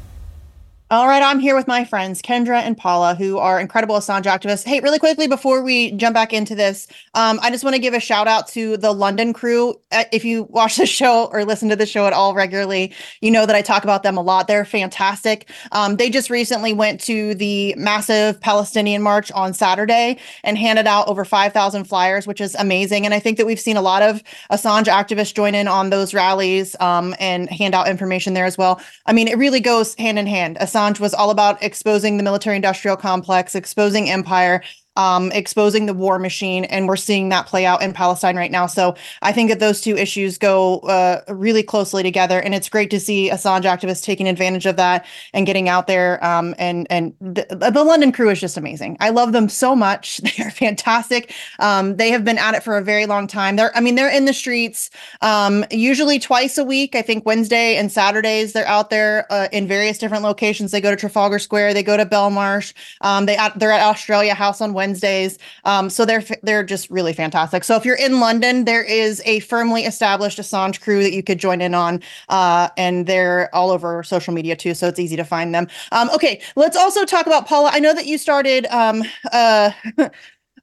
B: All right, I'm here with my friends Kendra and Paula, who are incredible Assange activists. Hey, really quickly before we jump back into this, um, I just want to give a shout out to the London crew. Uh, if you watch the show or listen to the show at all regularly, you know that I talk about them a lot. They're fantastic. Um, they just recently went to the massive Palestinian march on Saturday and handed out over 5,000 flyers, which is amazing. And I think that we've seen a lot of Assange activists join in on those rallies um, and hand out information there as well. I mean, it really goes hand in hand. Assange Assange was all about exposing the military industrial complex, exposing empire. Um, exposing the war machine, and we're seeing that play out in Palestine right now. So I think that those two issues go uh, really closely together, and it's great to see Assange activists taking advantage of that and getting out there. Um, and and the, the, London crew is just amazing. I love them so much. They are fantastic. Um, they have been at it for a very long time. They're I mean they're in the streets um, usually twice a week. I think Wednesday and Saturdays they're out there uh, in various different locations. They go to Trafalgar Square. They go to Belmarsh. Um, they they're at Australia House on Wednesdays. Um, so they're they're just really fantastic. So if you're in London, there is a firmly established Assange crew that you could join in on, uh, and they're all over social media too. So it's easy to find them. Um, okay, let's also talk about Paula. I know that you started um, uh,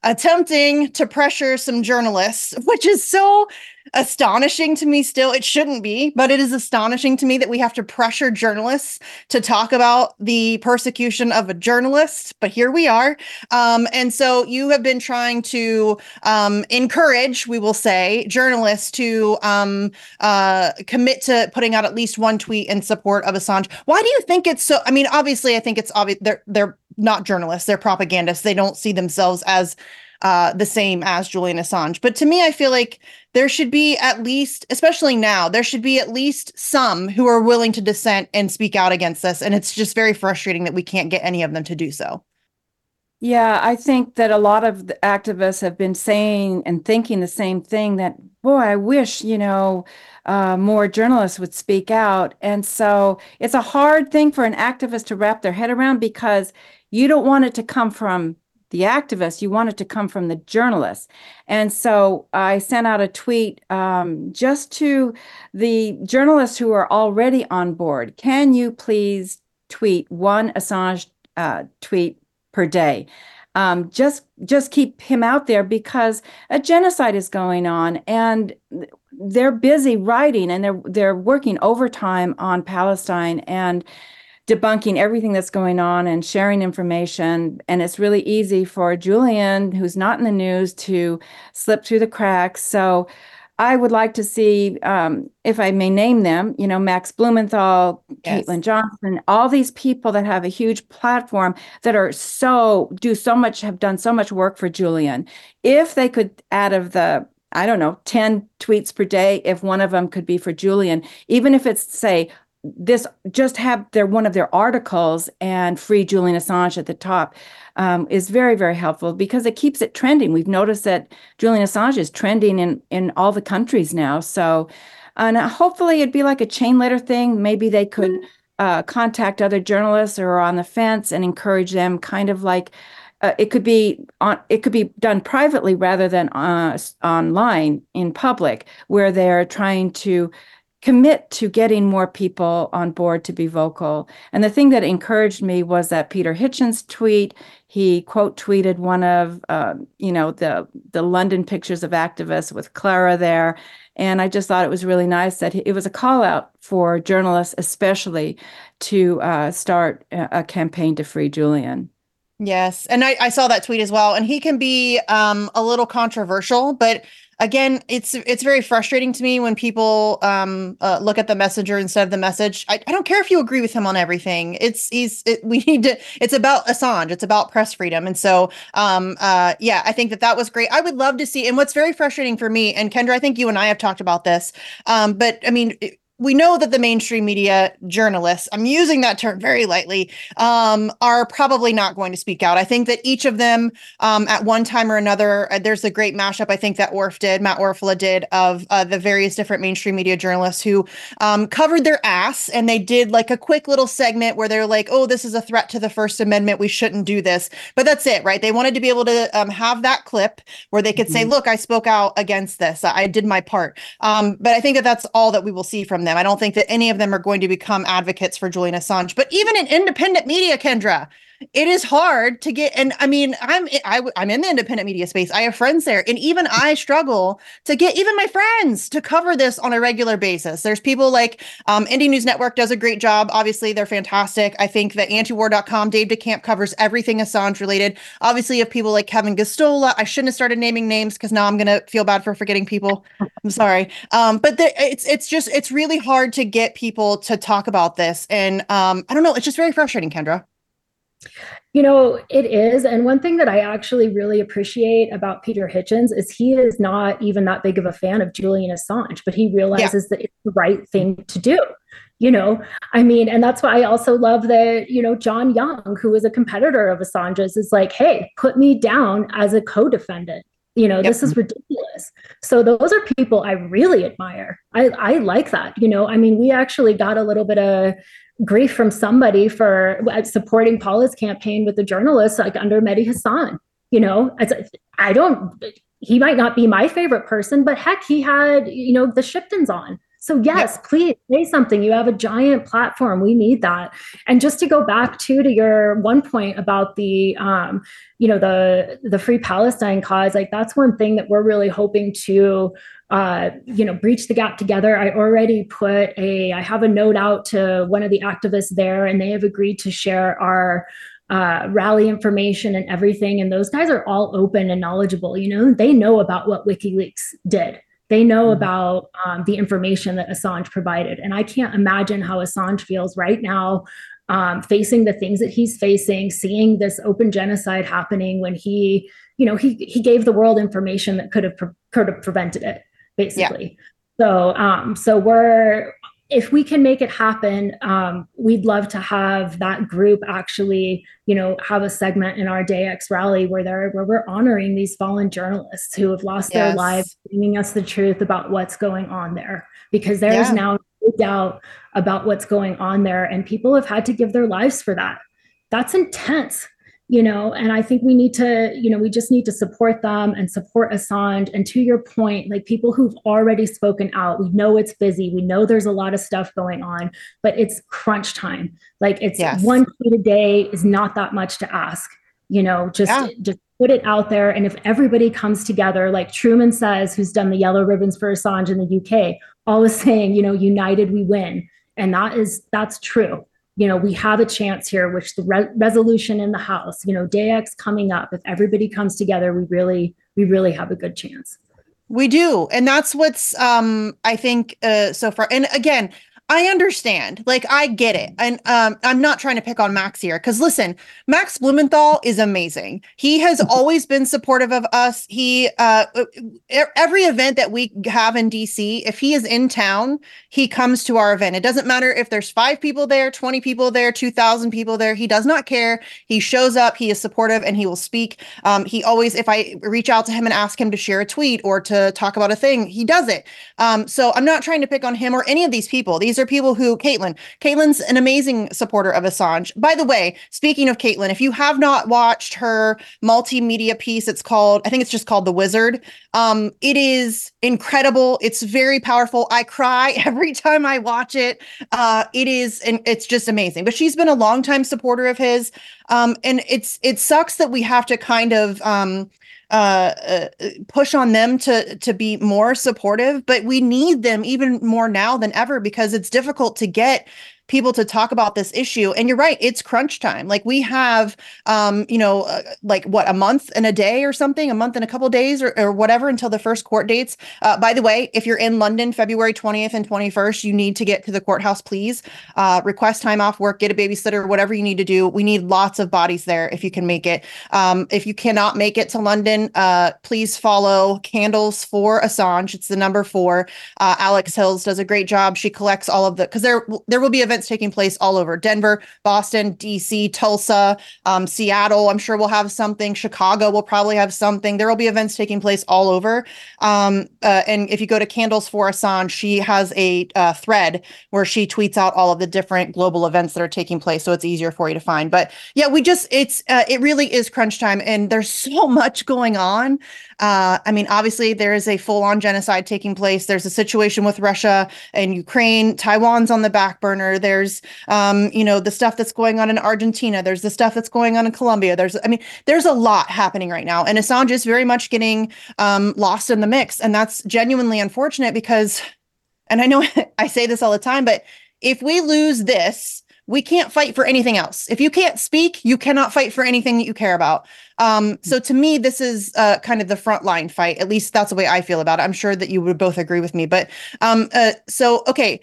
B: attempting to pressure some journalists, which is so astonishing to me still. It shouldn't be, but it is astonishing to me that we have to pressure journalists to talk about the persecution of a journalist. But here we are. Um, and so you have been trying to um, encourage, we will say, journalists to um, uh, commit to putting out at least one tweet in support of Assange. Why do you think it's so? I mean, obviously, I think it's obvious they're they're not journalists; they're propagandists. They don't see themselves as uh, the same as Julian Assange. But to me, I feel like there should be at least, especially now, there should be at least some who are willing to dissent and speak out against this. And it's just very frustrating that we can't get any of them to do so.
N: Yeah, I think that a lot of activists have been saying and thinking the same thing that, boy, I wish, you know, uh, more journalists would speak out. And so it's a hard thing for an activist to wrap their head around because you don't want it to come from the activists, you want it to come from the journalists. And so I sent out a tweet um, just to the journalists who are already on board. Can you please tweet one Assange uh, tweet per day? Um, just just keep him out there because a genocide is going on and they're busy writing and they're they're working overtime on Palestine and debunking everything that's going on and sharing information. And it's really easy for Julian, who's not in the news, to slip through the cracks. So I would like to see, um, if I may name them, you know, Max Blumenthal, yes. Caitlin Johnstone, all these people that have a huge platform that are so, do so much, have done so much work for Julian. If they could, out of the I don't know, 10 tweets per day, if one of them could be for Julian, even if it's, say, this just have their one of their articles and free Julian Assange at the top um, is very very helpful because it keeps it trending. We've noticed that Julian Assange is trending in in all the countries now. So, and hopefully it'd be like a chain letter thing. Maybe they could uh, contact other journalists or on the fence and encourage them, kind of like. Uh, it could be on it could be done privately rather than uh, online in public where they're trying to commit to getting more people on board to be vocal. And the thing that encouraged me was that Peter Hitchens tweet. He quote tweeted one of uh, you know the the London pictures of activists with Clara there, and I just thought it was really nice that it was a call out for journalists, especially, to uh, start a campaign to free Julian.
B: Yes, and I, I saw that tweet as well, and he can be um, a little controversial, but again, it's it's very frustrating to me when people um, uh, look at the messenger instead of the message. I, I, don't care if you agree with him on everything. It's he's it, we need to. It's about Assange. It's about press freedom. And so, um, uh, yeah, I think that that was great. I would love to see. And what's very frustrating for me and Kendra, I think you and I have talked about this. Um, but I mean. It, we know that the mainstream media journalists, I'm using that term very lightly, um, are probably not going to speak out. I think that each of them, um, at one time or another, uh, there's a great mashup I think that Orf did, Matt Orfalea did, of uh, the various different mainstream media journalists who um, covered their ass and they did like a quick little segment where they're like, oh, this is a threat to the First Amendment. We shouldn't do this. But that's it, right? They wanted to be able to um, have that clip where they could mm-hmm. say, look, I spoke out against this. I did my part. Um, but I think that that's all that we will see from them them. I don't think that any of them are going to become advocates for Julian Assange. But even in independent media, Kendra, it is hard to get and i mean i'm I, i'm in the independent media space. I have friends there and even i struggle to get even my friends to cover this on a regular basis. There's people like um, indie news network does a great job. Obviously they're fantastic. I think that antiwar.com dave decamp covers everything assange related. Obviously you have people like kevin gosztola i shouldn't have started naming names because now i'm gonna feel bad for forgetting people. I'm sorry. Um, but the, it's it's just it's really hard to get people to talk about this. And um, i don't know. It's just very frustrating kendra
M: You know, it is. And one thing that I actually really appreciate about Peter Hitchens is he is not even that big of a fan of Julian Assange, but he realizes yeah. that it's the right thing to do. You know, I mean, and that's why I also love that, you know, John Young, who is a competitor of Assange's, is like, hey, put me down as a co defendant. You know, yep. this is ridiculous. So those are people I really admire. I, I like that. You know, I mean, we actually got a little bit of grief from somebody for uh, supporting Paula's campaign with the journalists, like under Mehdi Hasan. You know, I don't. He might not be my favorite person, but heck, he had you know the Shiptons on. So yes, yep. please say something. You have a giant platform. We need that. And just to go back to to your one point about the um, you know, the the free Palestine cause, like that's one thing that we're really hoping to uh, you know, breach the gap together. I already put a, I have a note out to one of the activists there, and they have agreed to share our uh, rally information and everything. And those guys are all open and knowledgeable. You know, they know about what WikiLeaks did. They know mm-hmm. about um, the information that Assange provided. And I can't imagine how Assange feels right now um, facing the things that he's facing, seeing this open genocide happening when he, you know, he he gave the world information that could have pre- could have prevented it basically. Yeah. So, um, so we're if we can make it happen, um, we'd love to have that group actually, you know, have a segment in our Day X rally where they're where we're honoring these fallen journalists who have lost yes. their lives, bringing us the truth about what's going on there. Because there is yeah. now no doubt about what's going on there, and people have had to give their lives for that. That's intense you know and i think we need to you know we just need to support them and support assange. And to your point like people who've already spoken out we know it's busy. We know there's a lot of stuff going on but it's crunch time. Like it's yes. one tweet a day is not that much to ask you know just yeah. just put it out there. And if everybody comes together like truman says who's done the yellow ribbons for assange in the uk always saying you know united we win. And that is that's true you know, we have a chance here, which the re- resolution in the House, you know, Day X coming up, if everybody comes together, we really, we really have a good chance.
B: We do. And that's what's um I think uh so far. And again, I understand. Like I get it. And um I'm not trying to pick on Max here cuz listen, Max Blumenthal is amazing. He has always been supportive of us. He uh every event that we have in DC, if he is in town, he comes to our event. It doesn't matter if there's 5 people there, 20 people there, 2000 people there. He does not care. He shows up, he is supportive and he will speak. Um he always if I reach out to him and ask him to share a tweet or to talk about a thing, he does it. Um so I'm not trying to pick on him or any of these people. These are people who Caitlin. Caitlin's an amazing supporter of Assange. By the way, speaking of Caitlin, if you have not watched her multimedia piece, it's called, I think it's just called The Wizard. Um, it is incredible. It's very powerful. I cry every time I watch it. Uh, it is, and it's just amazing. But she's been a longtime supporter of his. Um, and it's it sucks that we have to kind of um uh, uh, push on them to to be more supportive but we need them even more now than ever because it's difficult to get people to talk about this issue. And you're right, it's crunch time. Like we have, um, you know, uh, like what a month and a day or something, a month and a couple days or, or whatever until the first court dates. Uh, by the way, if you're in London, February 20th and 21st, you need to get to the courthouse, please. Uh, request time off work, get a babysitter, whatever you need to do. We need lots of bodies there if you can make it. Um, if you cannot make it to London, uh, please follow Candles for Assange. It's the number four. Uh, Alex Hills does a great job. She collects all of the because there there will be events events taking place all over Denver, Boston, DC, Tulsa, um, Seattle. I'm sure we'll have something. Chicago will probably have something. There will be events taking place all over. Um, uh, and if you go to Candles for Assange, she has a uh, thread where she tweets out all of the different global events that are taking place, so it's easier for you to find. But yeah, we just it's uh, it really is crunch time, and there's so much going on. Uh, I mean, obviously, there is a full on genocide taking place. There's a situation with Russia and Ukraine. Taiwan's on the back burner. There's, um, you know, the stuff that's going on in Argentina. There's the stuff that's going on in Colombia. There's, I mean, there's a lot happening right now. And Assange is very much getting um, lost in the mix. And that's genuinely unfortunate because, and I know I say this all the time, but if we lose this, we can't fight for anything else. If you can't speak, you cannot fight for anything that you care about. Um, so to me, this is uh, kind of the frontline fight. At least that's the way I feel about it. I'm sure that you would both agree with me. But um, uh, so okay,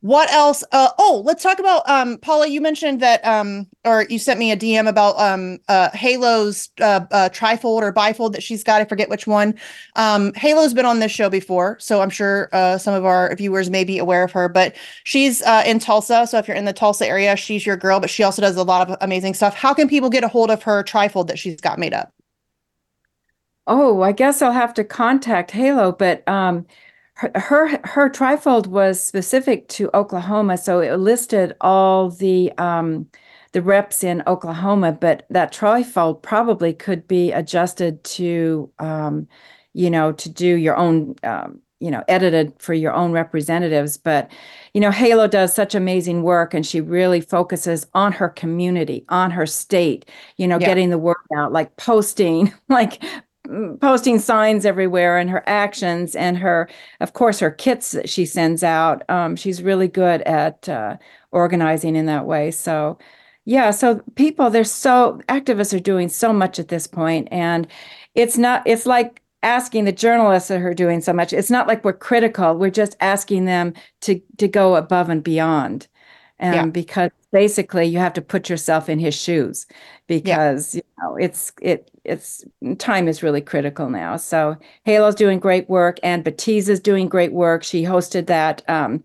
B: what else? Uh, oh, let's talk about um, Paula. You mentioned that, um, or you sent me a DM about um, uh, Halo's uh, uh, trifold or bifold that she's got. I forget which one. Um, Halo's been on this show before, so I'm sure uh, some of our viewers may be aware of her. But she's uh, in Tulsa, so if you're in the Tulsa area, she's your girl. But she also does a lot of amazing stuff. How can people get a hold of her trifold that she's got made up?
N: Oh, I guess I'll have to contact Halo, but um, her, her her trifold was specific to Oklahoma, so it listed all the um, the reps in Oklahoma, but that trifold probably could be adjusted to um, you know to do your own um, you know edited for your own representatives but you know halo does such amazing work and she really focuses on her community on her state you know
B: Yeah.
N: getting the word out like posting like posting signs everywhere and her actions and her of course her kits that she sends out. Um, she's really good at uh, organizing in that way. So yeah so people they're so activists are doing so much at this point and it's not it's like asking the journalists that are doing so much. It's not like we're critical. We're just asking them to to go above and beyond and
B: Yeah.
N: because basically you have to put yourself in his shoes because you know it's it it's time is really critical now so halo's doing great work and batiza's doing great work she hosted that um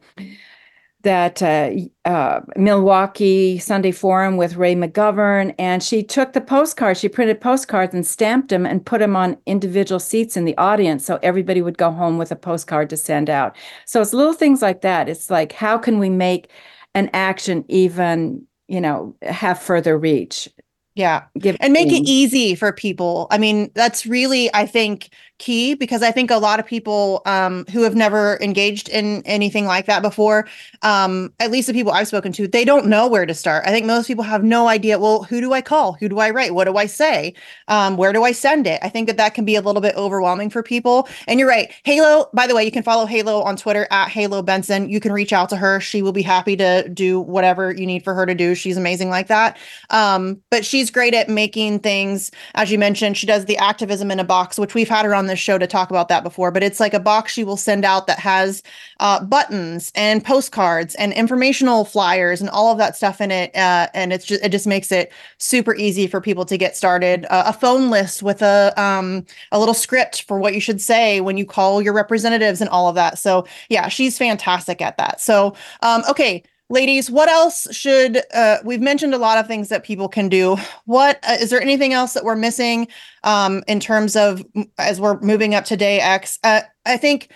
N: that uh, uh, Milwaukee Sunday Forum with Ray McGovern, and she took the postcards. She printed postcards and stamped them and put them on individual seats in the audience, so everybody would go home with a postcard to send out. So it's little things like that. It's like how can we make an action even, you know, have further reach?
B: Yeah.
N: Give
B: and make it easy for people. I mean, that's really, I think, key because I think a lot of people um, who have never engaged in anything like that before, um, at least the people I've spoken to, they don't know where to start. I think most people have no idea. Well, who do I call? Who do I write? What do I say? Um, where do I send it? I think that that can be a little bit overwhelming for people. And you're right. Halo, by the way, you can follow Halo on Twitter at Halo Benson. You can reach out to her. She will be happy to do whatever you need for her to do. She's amazing like that. Um, but she's great at making things, as you mentioned, she does the activism in a box, which we've had her on this show to talk about that before. But it's like a box she will send out that has uh, buttons and postcards and informational flyers and all of that stuff in it. Uh, and it's just it just makes it super easy for people to get started. Uh, a phone list with a um, a little script for what you should say when you call your representatives and all of that. So yeah, she's fantastic at that. So um, okay ladies what else should uh, we've mentioned a lot of things that people can do. What uh, is there anything else that we're missing um, in terms of as we're moving up to day x? Uh, i think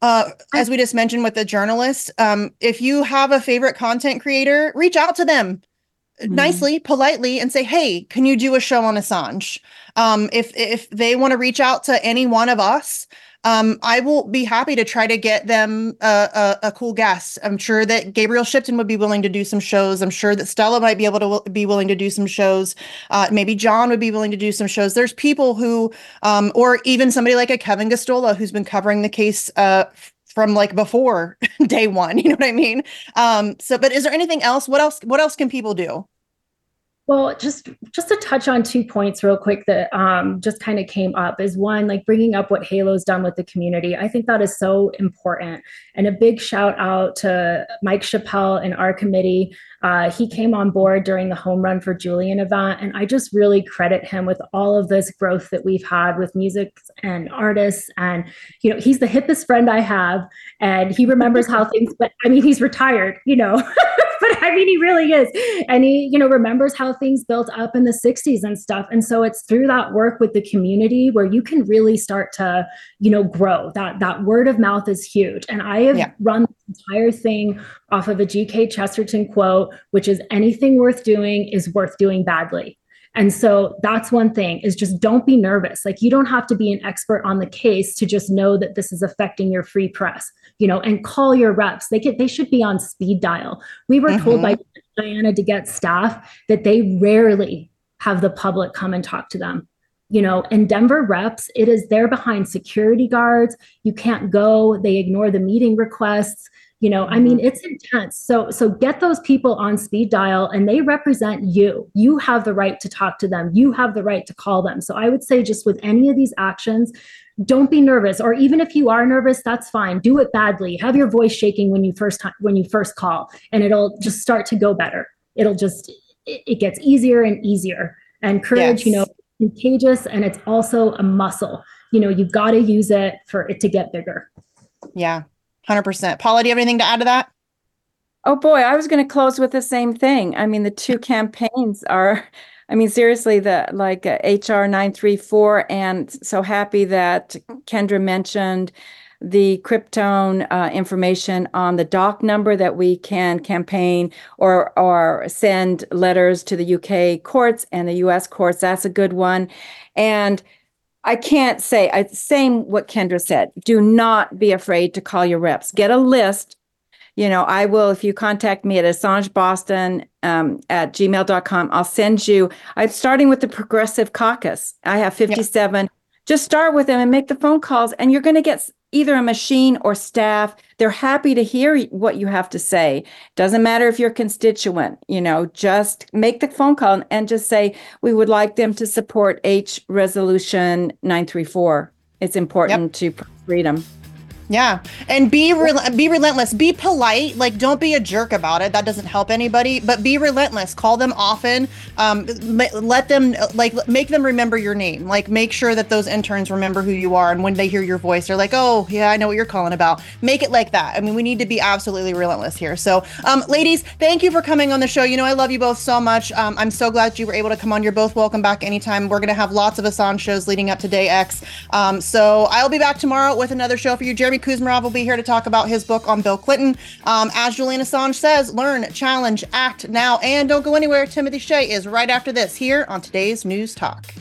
B: uh, as we just mentioned with the journalist um, if you have a favorite content creator reach out to them. Nicely politely and say hey can you do a show on assange? Um, if if they want to reach out to any one of us um, I will be happy to try to get them a, a, a cool guest. I'm sure that Gabriel Shipton would be willing to do some shows. I'm sure that Stella might be able to wi- be willing to do some shows. Uh, maybe John would be willing to do some shows. There's people who, um, or even somebody like a Kevin Gosztola who's been covering the case uh, from like before day one. You know what I mean? Um, so, but is there anything else? What else? What else can people do?
M: Well, just just to touch on two points real quick that um, just kind of came up is one like bringing up what Halo's done with the community. I think that is so important, and a big shout out to Mike Chappelle and our committee. Uh, he came on board during the Home Run for Julian event, and I just really credit him with all of this growth that we've had with music and artists. And you know, he's the hippest friend I have, and he remembers how things. But I mean, he's retired, you know. but I mean, he really is. And he, you know, remembers how things built up in the 60s and stuff. And so it's through that work with the community where you can really start to, you know, grow. That that word of mouth is huge. And I have
B: Yeah.
M: run entire thing off of a GK Chesterton quote, which is anything worth doing is worth doing badly. And so that's one thing is just don't be nervous. Like you don't have to be an expert on the case to just know that this is affecting your free press, you know, and call your reps. They get they should be on speed dial. We were told mm-hmm. by Diana to get staff that they rarely have the public come and talk to them. You know, and Denver reps, it is they're behind security guards. You can't go. They ignore the meeting requests you know i mean mm-hmm. it's intense. So so get those people on speed dial and they represent you. You have the right to talk to them. You have the right to call them. So i would say just with any of these actions don't be nervous or even if you are nervous that's fine. Do it badly. Have your voice shaking when you first when you first call and it'll just start to go better. It'll just it, it gets easier and easier. And courage yes. you know contagious and it's also a muscle. You know you've got to use it for it to get bigger.
B: Yeah 100% paula do you have anything to add to that
N: oh boy i was going to close with the same thing i mean the two campaigns are I mean, seriously, the like uh, HR 934, and so happy that Kendra mentioned the Cryptome uh, information on the doc number that we can campaign or or send letters to the UK courts and the US courts. That's a good one. And I can't say I same what Kendra said. Do not be afraid to call your reps. Get a list you know, I will, if you contact me at Assange Boston um, at gmail.com, I'll send you, I'm starting with the Progressive Caucus. I have 57. Just start with them and make the phone calls, and you're going to get either a machine or staff. They're happy to hear what you have to say. Doesn't matter if you're a constituent, you know, just make the phone call and just say, we would like them to support H Resolution 934. It's important yep. to freedom.
B: Yeah, and be re- be relentless. Be polite. Like, don't be a jerk about it. That doesn't help anybody. But be relentless. Call them often. Um, let them like make them remember your name. Like, make sure that those interns remember who you are, and when they hear your voice, they're like, "Oh, yeah, I know what you're calling about." Make it like that. I mean, we need to be absolutely relentless here. So, um, ladies, thank you for coming on the show. You know, I love you both so much. Um, I'm so glad you were able to come on. You're both welcome back anytime. We're gonna have lots of Assange shows leading up to Day X. Um, so I'll be back tomorrow with another show for you, Jeremy. Kuzmarov will be here to talk about his book on Bill Clinton. Um, as Julian Assange says, learn, challenge, act now, and don't go anywhere. Timothy Shea is right after this here on today's News Talk.